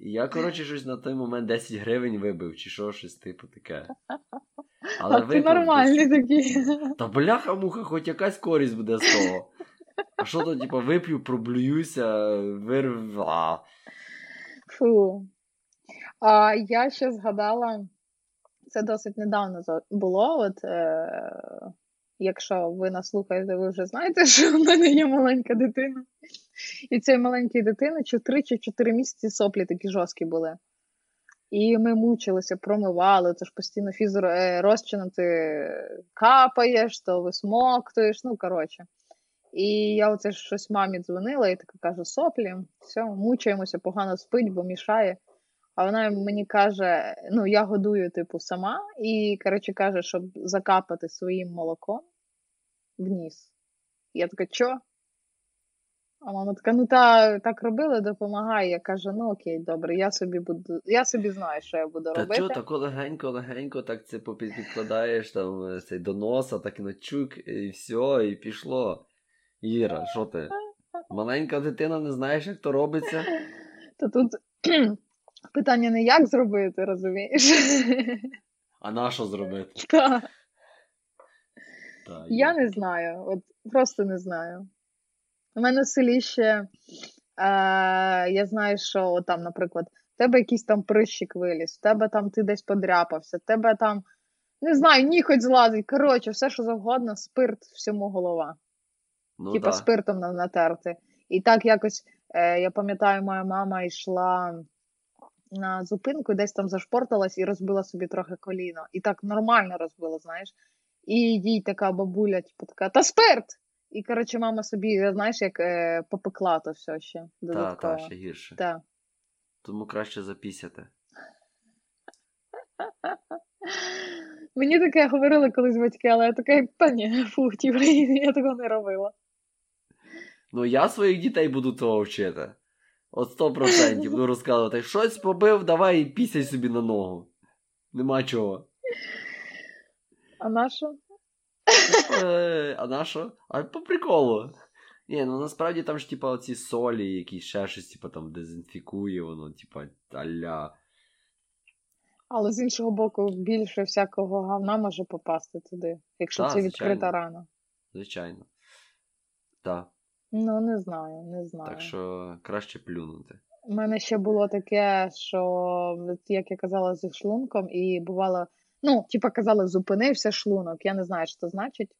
І я, коротше, щось на той момент 10 гривень вибив, чи що, щось типу таке. А ти нормальний такий. Та бляха-муха, хоч якась користь буде з того. А що то, типу, вип'ю, проблююся, вирв. А. Фу. А я ще згадала, це досить недавно було. От, е, якщо ви нас слухаєте, ви вже знаєте, що в мене є маленька дитина. І цій маленькій дитини чи 3 чи 4 місяці соплі такі жорсткі були. І ми мучилися, промивали, це ж постійно фізр е, ти капаєш, то висмоктуєш, ну коротше. І я оце щось мамі дзвонила і така кажу: соплі, все, мучаємося, погано спить, бо мішає. А вона мені каже: ну, я годую, типу, сама, і, коротше, каже, щоб закапати своїм молоком в ніс. Я така, що? А мама така, ну та так робили, допомагає. Я кажу, ну окей, добре, я собі буду, я собі знаю, що я буду Та робити. чого, тако легенько, легенько, так це попід- підкладаєш там е, цей до носа, так і на чук, і все, і пішло. Іра, що ти? Маленька дитина не знаєш, як то робиться. То тут питання не як зробити, розумієш? А на що зробити? Та. Та, Я не знаю, от просто не знаю. У мене в селі ще, е, я знаю, що от там, наприклад, в тебе якийсь там прищик виліз, в тебе там ти десь подряпався, в тебе там, не знаю, ніхоть злазить. Коротше, все, що завгодно, спирт всьому голова. Ну, типа да. спиртом натерти. І так якось, е, я пам'ятаю, моя мама йшла на зупинку, десь там зашпорталась і розбила собі трохи коліно. І так нормально розбила, знаєш. І їй така бабуля, типу, така, та спирт! І, коротше, мама собі, знаєш, як е, попекла то все ще Та, додатково. та, ще гірше. Та. Тому краще запісяти. Мені таке говорили колись батьки, але я така, та ні, фух, типу, я такого не робила. Ну, я своїх дітей буду того вчити. От сто процентів. Буду розказувати, щось побив, давай і пісяй собі на ногу. Нема чого. А на що? Е, а на що? А по приколу. Ні, ну насправді там ж, типа, оці солі, якісь ще щось, типа, там дезінфікує, воно, типа, аля. Але з іншого боку, більше всякого говна може попасти туди, якщо Та, це відкрита звичайно. рана. Звичайно. Так. Ну, не знаю, не знаю. Так що краще плюнути. У мене ще було таке, що як я казала зі шлунком, і бувало, ну, типа казали, зупинився шлунок. Я не знаю, що це значить.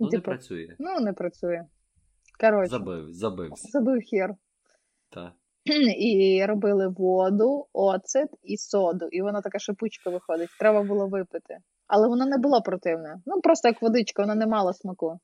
Ну, не типу, працює. ну, не працює. Коротше, Забив, забився. забив хер. Так. І робили воду, оцет і соду. І вона така шипучка виходить. Треба було випити. Але воно не було противне. Ну, просто як водичка, вона не мала смаку.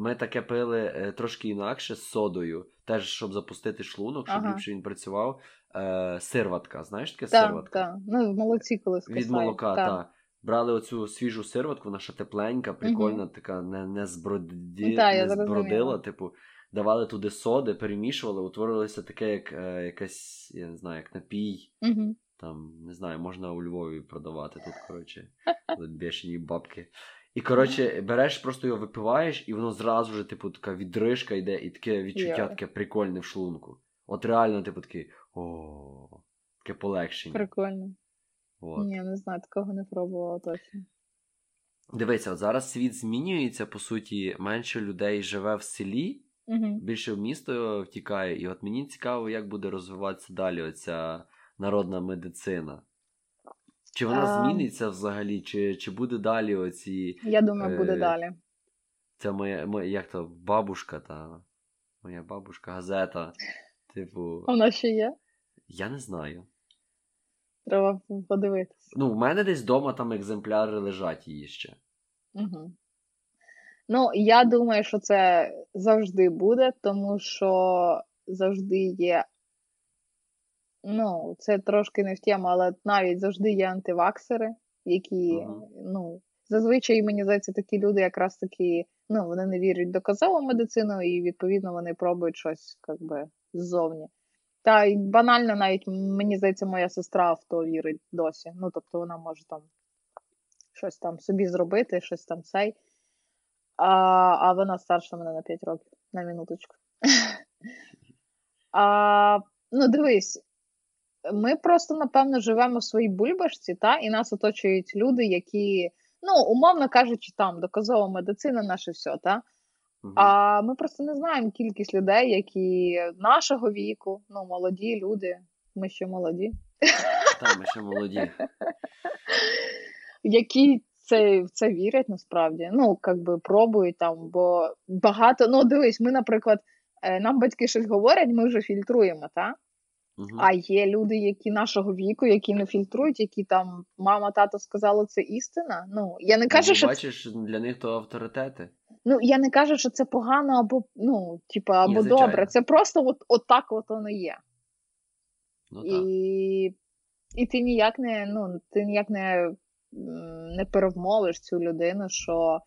Ми таке пили е, трошки інакше з содою, теж щоб запустити шлунок, щоб Ага. ліпше він працював. Е, сирватка, знаєш таке Так, сирватка? так. Ну, в молоці коли Від молока, так. так. Брали оцю свіжу сирватку, вона ще тепленька, прикольна, така не, не, зброді, Та, не збродила. Типу, давали туди соди, перемішували, утворилося таке, як е, якась, я не знаю, як напій. Угу. Там, не знаю, можна у Львові продавати тут, коротше, бешені бабки. І, коротше, береш, просто його випиваєш, і воно зразу ж, типу, така відрижка йде, і таке відчуття таке прикольне в шлунку. От реально, типу, такий о, таке полегшення. Прикольно. От. Ні, не знаю, такого не пробувала точно. Дивися, от зараз світ змінюється, по суті, менше людей живе в селі, Угу. більше в місто втікає. І от мені цікаво, як буде розвиватися далі оця народна медицина. Чи вона А. зміниться взагалі, чи, чи буде далі оці. Я думаю, буде Е, далі. Ця моя, моя як то, бабушка та. Моя бабушка, газета. Типу, Вона ще є? я не знаю. Треба подивитися. Ну, в мене десь вдома там екземпляри лежать її ще. Угу. Ну, я думаю, що це завжди буде, тому що завжди є. Ну, це трошки не в тему, але навіть завжди є антиваксери, які, Мгм. ну, зазвичай, мені здається, такі люди якраз такі, ну, вони не вірять в доказову медицину, і відповідно вони пробують щось, як би, ззовні. Та й банально навіть мені здається, моя сестра в то вірить досі. Ну, тобто вона може там щось там собі зробити, щось там цей. А, а вона старша мене на 5 років, на минуточку. а, ну, дивись, ми просто, напевно, живемо в своїй бульбашці, та, і нас оточують люди, які, ну, умовно кажучи, там доказова медицина, наше все, та. Мгм. А ми просто не знаємо кількість людей, які нашого віку, ну, молоді люди, ми ще молоді, Та, ми ще молоді. які це, в це вірять насправді. Ну, як би пробують там, бо багато. Ну, дивись, ми, наприклад, е, нам батьки щось говорять, ми вже фільтруємо, так? Мгм. А є люди, які нашого віку, які не фільтрують, які там мама, тато сказали, це істина. Ну, я не кажу, Ну, що бачиш, для них то авторитети. ну я не кажу, що це погано або ну, типа, або Ні, добре. Це просто от, от так от воно є. Ну так. І, і ти ніяк не, ну, ти ніяк не, не перевмовиш цю людину, що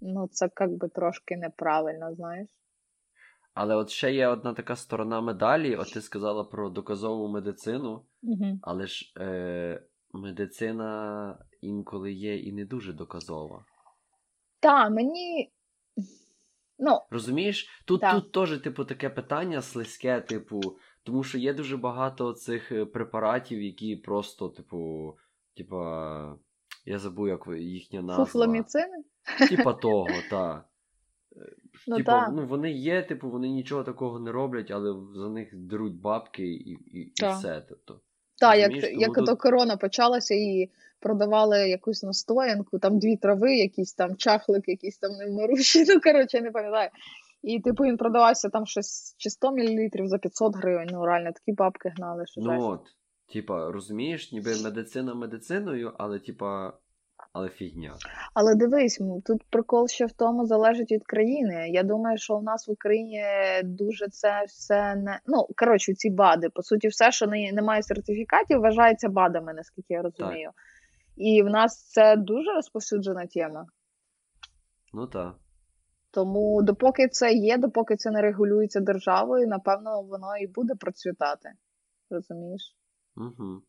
ну, це як би трошки неправильно, знаєш. Але от ще є одна така сторона медалі. От ти сказала про доказову медицину, Угу. але ж е, медицина інколи є і не дуже доказова. Та, мені. Ну, Розумієш? Тут Так. тут теж, типу, таке питання слизьке, типу, тому що є дуже багато цих е, препаратів, які просто, типу, типа, я забув, як їхня назва. фуфломіцини? Типа того, та. Ну, типа, та. ну вони є, типу, вони нічого такого не роблять, але за них беруть бабки і, і, і все. Тобто. Так, як, тому як тут- ото корона почалася і продавали якусь настоянку, там дві трави, якийсь там чахлик, якийсь там невмирущий, ну коротше, я не пам'ятаю. І типу він продавався там щось чи 100 мл за 500 гривень. Ну реально такі бабки гнали, що Ну жесть. от, типа, розумієш, ніби медицина медициною, але типа, але фігня. Але дивись, тут прикол ще в тому залежить від країни. Я думаю, що у нас в Україні дуже це все не ну коротше, ці БАДи. По суті, все, що не, не сертифікатів, вважається БАДами, наскільки я розумію. І в нас це дуже розповсюджена тема. Ну так. Тому допоки це є, допоки це не регулюється державою, напевно, воно і буде процвітати. Розумієш? Угу.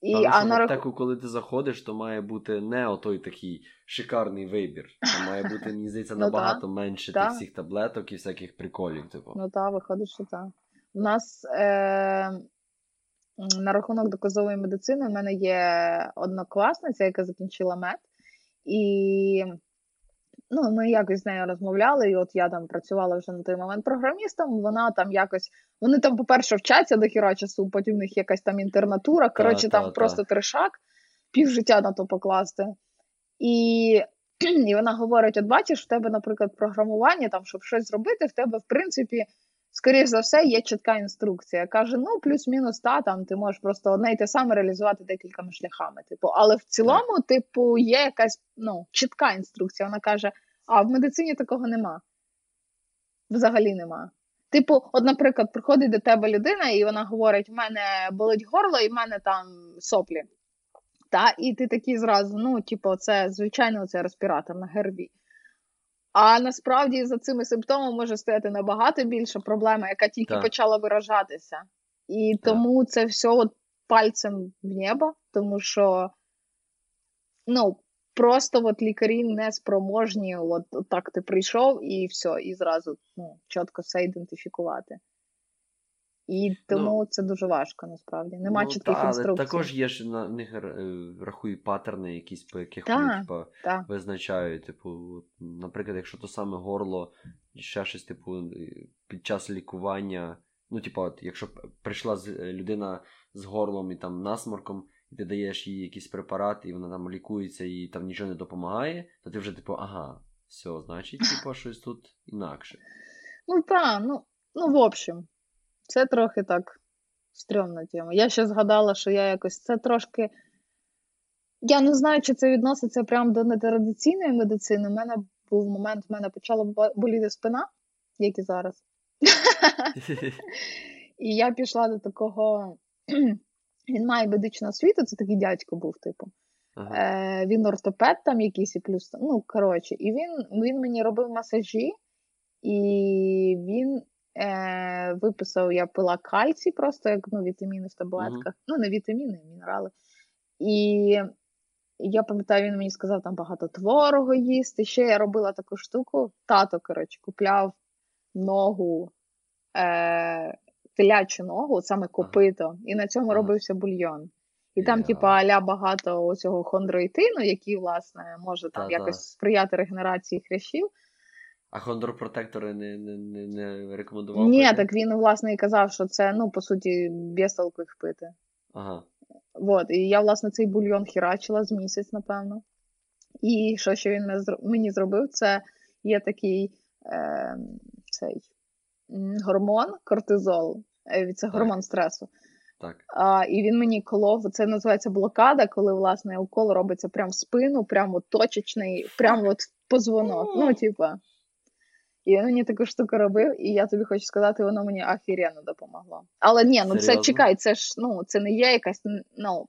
І, Але а на аптеку, коли ти заходиш, то має бути не отой такий шикарний вибір. Там має бути, мені здається, Ну, набагато менше та. тих всіх таблеток і всяких приколів, типу. Ну так, виходить, що так. У нас е, на рахунок доказової медицини в мене є однокласниця, яка закінчила мед, і ну, ми якось з нею розмовляли, і от я там працювала вже на той момент програмістом. Вона там якось. Вони там, по-перше, вчаться до хіра часу, потім в них якась там інтернатура. Коротше, та, там та. просто трешак, пів життя на то покласти. І, і вона говорить: от бачиш, в тебе, наприклад, програмування, там, щоб щось зробити, в тебе, в принципі, скоріш за все, є чітка інструкція. Каже: ну, плюс-мінус, та там ти можеш просто одне й те саме реалізувати декількома шляхами. Типу, але в цілому, типу, є якась ну, чітка інструкція. Вона каже: а в медицині такого нема. Взагалі нема. Типу, от, наприклад, приходить до тебе людина, і вона говорить: в мене болить горло, і в мене там соплі. Та, і ти такий зразу, ну, типу, це звичайно це респіратор на ГРВІ. А насправді за цими симптомами може стояти набагато більша проблема, яка тільки Так. почала виражатися. І тому це все от пальцем в небо, тому що ну, просто от лікарі не спроможні, от, от так ти прийшов і все, і зразу ну, чітко все ідентифікувати. І тому це дуже важко насправді. Нема ну, чітких та, але також є ж на них е, рахують паттерни, якісь по яких Та. вони, типа, Та. визначають. Типу, наприклад, якщо то саме горло, ще щось, типу, е, під час лікування. Ну, типу, от, якщо прийшла е, людина з горлом і там насморком, і ти даєш їй якийсь препарат, і вона там лікується, і там нічого не допомагає, то ти вже, типу, ага, все, значить, типу, щось тут інакше. Ну так, ну, ну, в общем, це трохи так стрьомна тема. Я ще згадала, що я якось це трошки. Я не знаю, чи це відноситься прямо до нетрадиційної медицини. У мене був момент, в мене почала боліти спина, як і зараз. І я пішла до такого. Він має медичну освіту, це такий дядько був, типу. Ага. Е, він ортопед там якийсь і плюс. Ну, коротше, і він, він мені робив масажі, і він е, виписав, я пила кальцій, просто як ну, вітаміни в таблетках. Ну, не вітаміни, а мінерали. І я пам'ятаю, він мені сказав там багато творогу їсти. Ще я робила таку штуку. Тато, коротше, купляв ногу, е, телячу ногу, саме копито, і на цьому Ага. робився бульйон. І там, Я. типу, аля багато оцього хондроїтину, який, власне, може там якось сприяти регенерації хрящів. А хондропротектори не, не, не, не рекомендував? Ні, пити? так він, власне, і казав, що це, ну, по суті, без толку їх пити. Ага. Вот, і я, власне, цей бульйон хірачила з місяць, напевно. І що ще він мені зробив, це є такий е, цей гормон кортизол. Е, Це Так. гормон стресу. Так. А, і він мені колов, це називається блокада, коли власне укол робиться прямо в спину, прямо точечний, прямо от позвонок. Ну, типа. І він мені таку штуку робив, і я тобі хочу сказати, воно мені ахіренно допомогло. Але ні, ну це чекай, це ж ну, це не є якась, ну,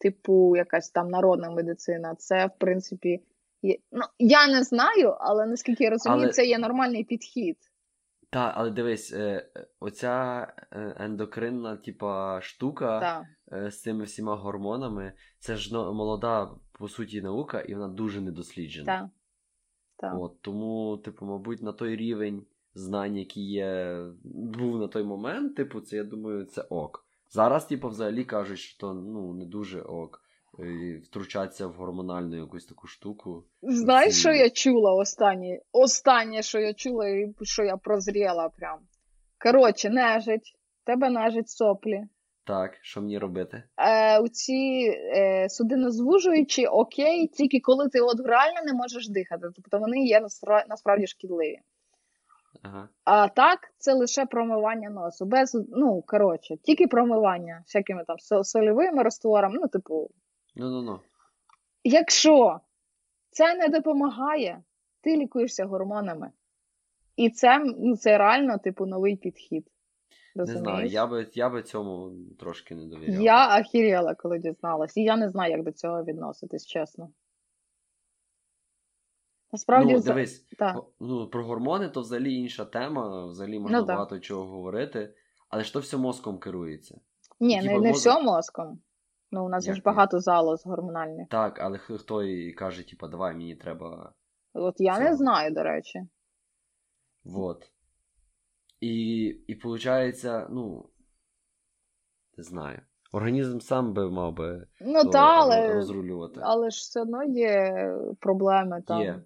типу, якась там народна медицина. Це, в принципі, є... ну, я не знаю, але наскільки я розумію, Але- це є нормальний підхід. Так, але дивись, е, оця е, ендокринна, типа, штука Так. е, з цими всіма гормонами, це ж ну, молода, по суті, наука, і вона дуже недосліджена. Так. Так. От, тому, типу, мабуть, на той рівень знань, який є, був на той момент, типу, це я думаю, це ок. Зараз, типу, взагалі кажуть, що то ну, не дуже ок. е, Втручатися в гормональну якусь таку штуку. Знаєш, ці- що я чула останнє? Останнє, що я чула, і що я прозріла прям. Коротше, нежить, тебе нежить соплі. Так, що мені робити? Е, у ці е, судинозвужуючі окей, тільки коли ти от реально не можеш дихати, тобто вони є насра- насправді шкідливі. Ага. А так, це лише промивання носу. Без, ну, коротше, тільки промивання всякими там сольовими растворами. Ну, типу, Ну ну ну. якщо це не допомагає, ти лікуєшся гормонами. І це, ну, це реально, типу, новий підхід. Не знаю, я би, я би цьому трошки не довіряв. Я ахіріла, коли дізналась, і я не знаю, як до цього відноситись, чесно. Насправді, ну, дивись, так. го- ну, про гормони то взагалі інша тема, взагалі можна Ну, так. багато чого говорити, але ж то все мозком керується. Ні, типа не, не мозок- все мозком. Ну, у нас Як ж ні? багато залоз гормональних. Так, але хто і каже, типа, давай мені треба. От я не знаю, до речі. Вот. І, і виходить, ну. Не знаю. Організм сам би мав би Ну то та, але, розрулювати. але ж все одно є проблеми там. Є.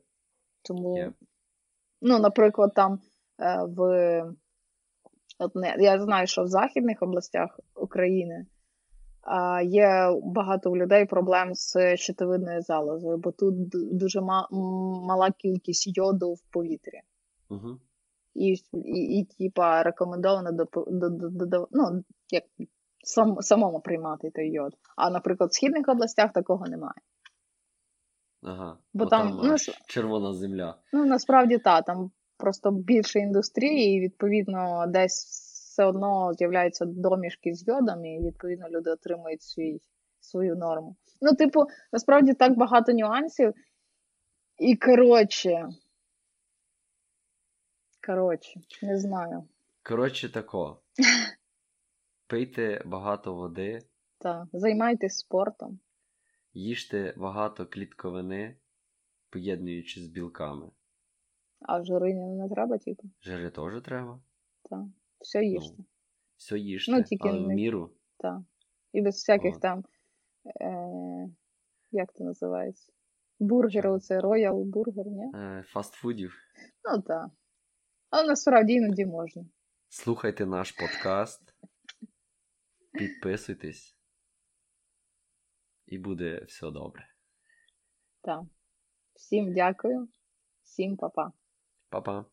Тому, Є. ну, наприклад, там е, в от не, я знаю, що в західних областях України а, є багато у людей проблем з щитовидною залозою, бо тут дуже ма- мала кількість йоду в повітрі. Угу. І, і, і типа, рекомендовано до, до, до, ну, як сам, самому приймати той йод. А, наприклад, в східних областях такого немає. Ага. Бо Бо там, там, ну, червона земля. Ну, насправді так, там просто більше індустрії, і відповідно десь все одно з'являються домішки з йодом, і відповідно люди отримують свій, свою норму. Ну, типу, насправді так багато нюансів. І коротше. Коротше, не знаю. Коротше, тако. Пийте багато води, Так, займайтесь спортом. їжте багато клітковини, поєднуючи з білками. А жири не треба, типу. Жири теж треба. Так. Все їжте. Ну, все їжте, Ну, тільки але в міру. Так. І без всяких От. там. Е- як це називається? Бургери, це роял бургер, ні? Е, фастфудів. Ну так. Але насправді іноді можна. Слухайте наш подкаст, підписуйтесь, і буде все добре. Так. Всім дякую, всім па-па. Па-па.